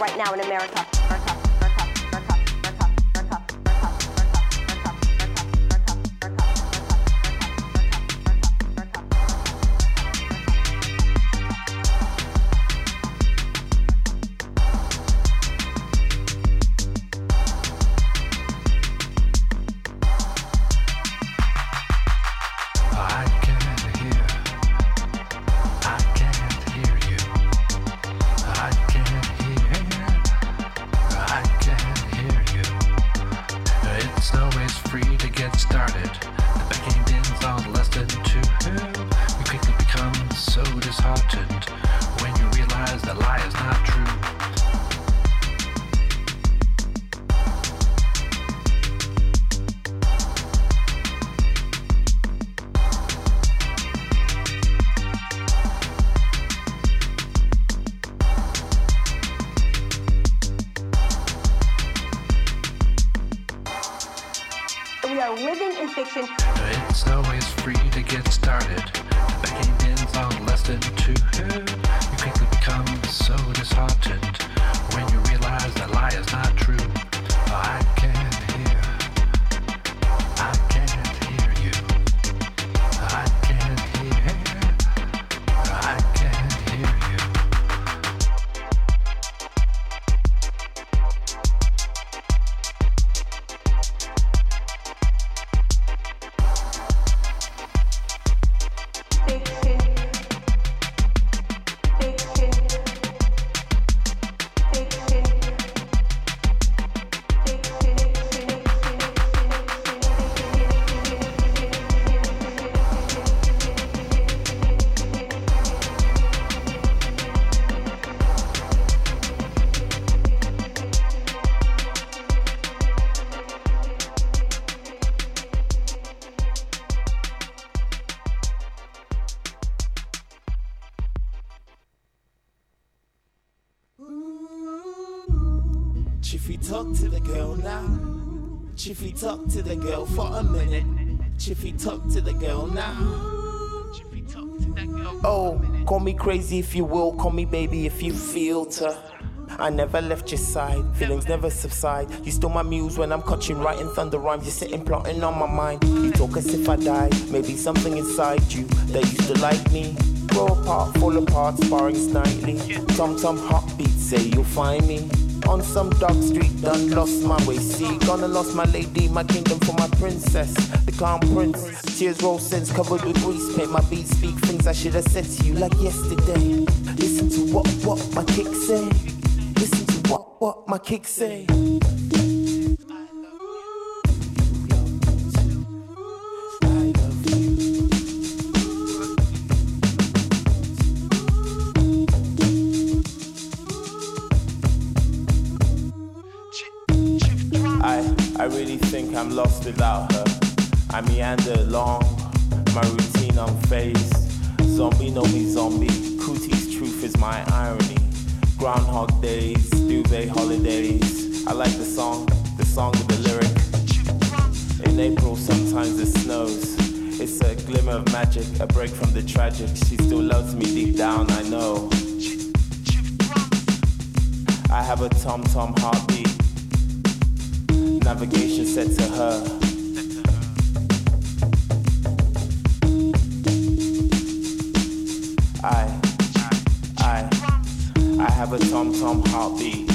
right now in America. Talk to the girl for a minute. Chiffy talk to the girl now. Chiffy talk to that girl. Oh, call me crazy if you will, call me baby if you feel to. I never left your side, feelings never subside. You stole my muse when I'm catching writing thunder rhymes. You're sitting plotting on my mind. You talk as if I died, maybe something inside you that used to like me. Grow apart, fall apart, sparring nightly. Tom tom heartbeat, say you'll find me. On some dark street, done lost my way. See, gonna lost my lady, my kingdom for my princess, the crown prince. Tears roll since covered with grease paint. My beats speak things I should have said to you like yesterday. Listen to what what my kicks say. Listen to what what my kicks say. Without her. I meander along, my routine unfazed. Zombie, know me, zombie. Cootie's truth is my irony. Groundhog days, duvet holidays. I like the song, the song with the lyric. In April, sometimes it snows. It's a glimmer of magic, a break from the tragic. She still loves me deep down, I know. I have a tom tom heartbeat. Navigation set to her. I, I, I have a tom tom heartbeat.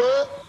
good?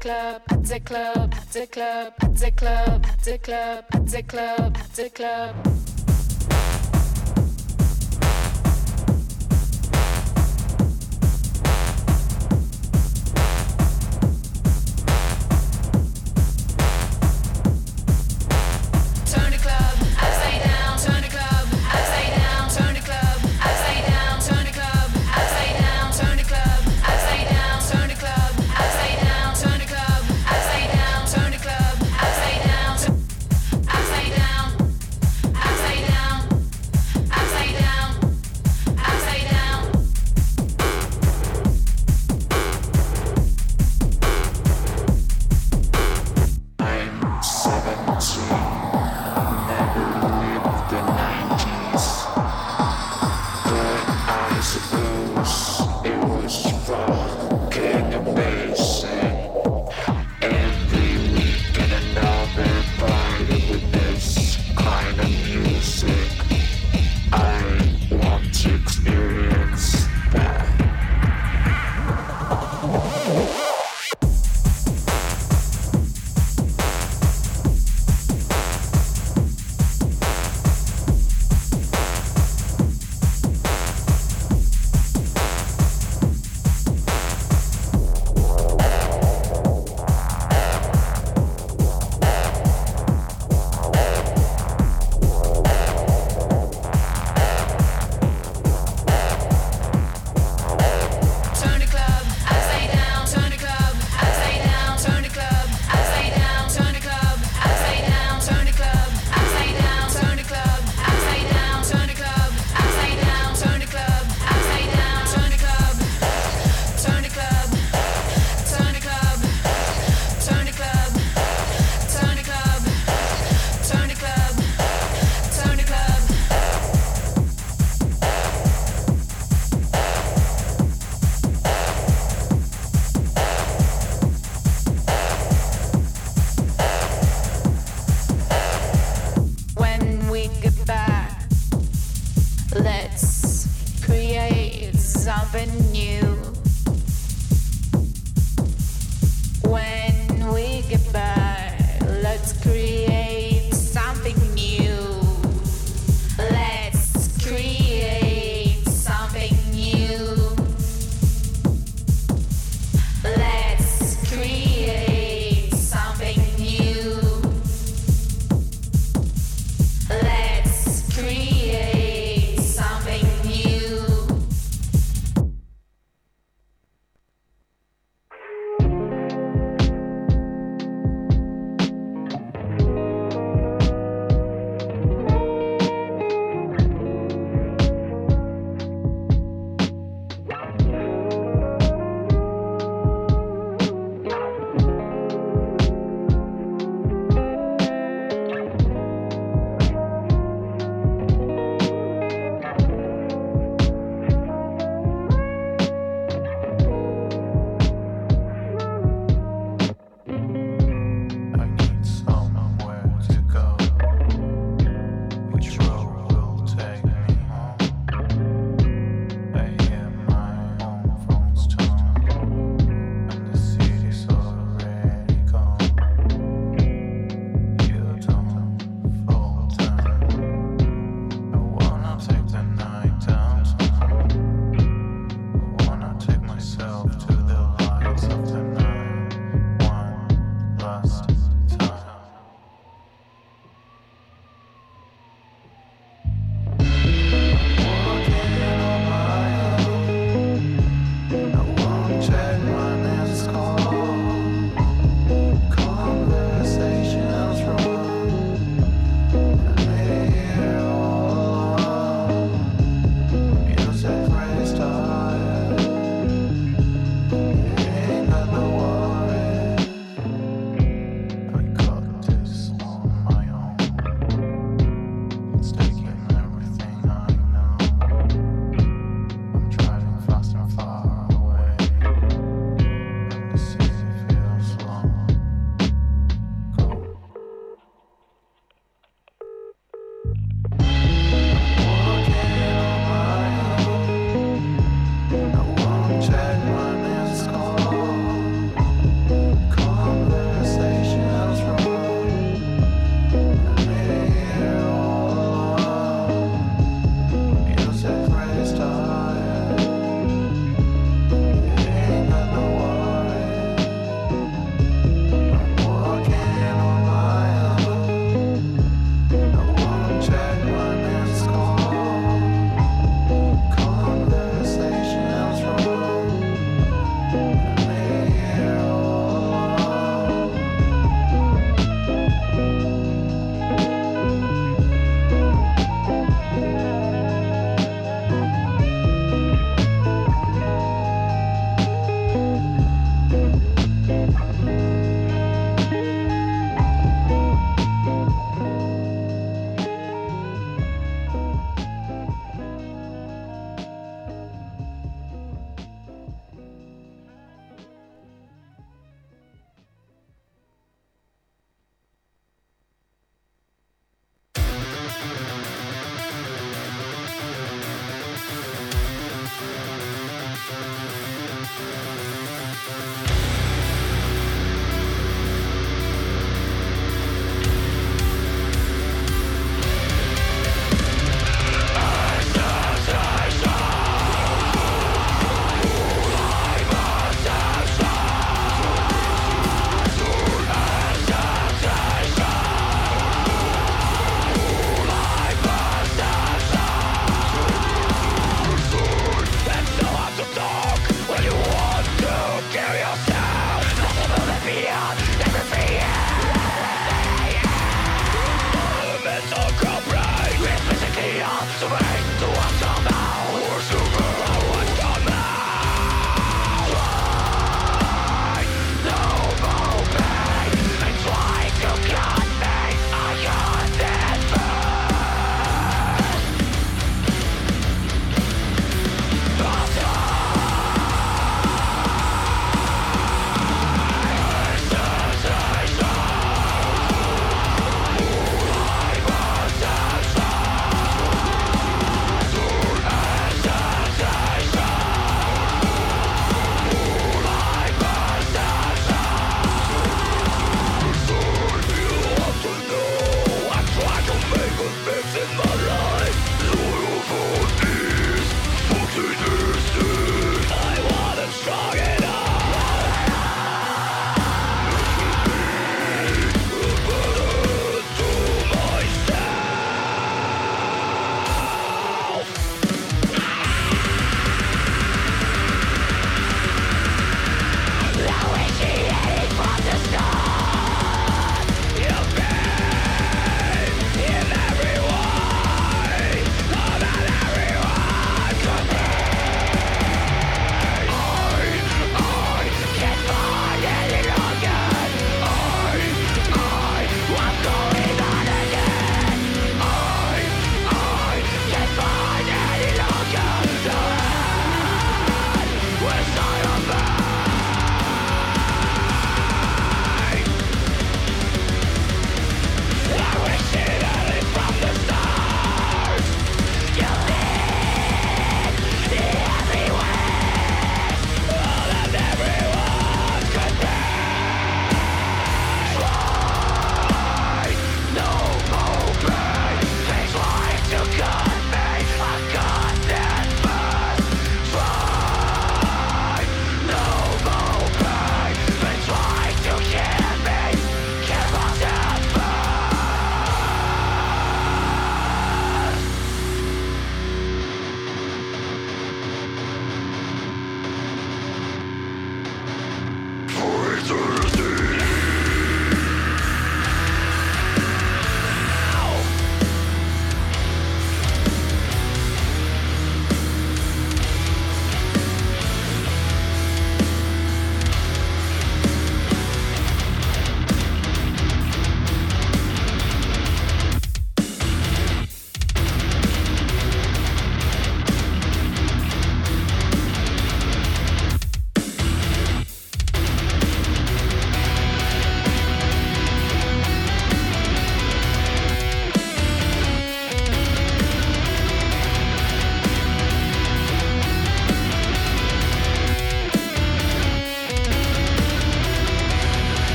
The club, at the club, at the club, at the club, at the club.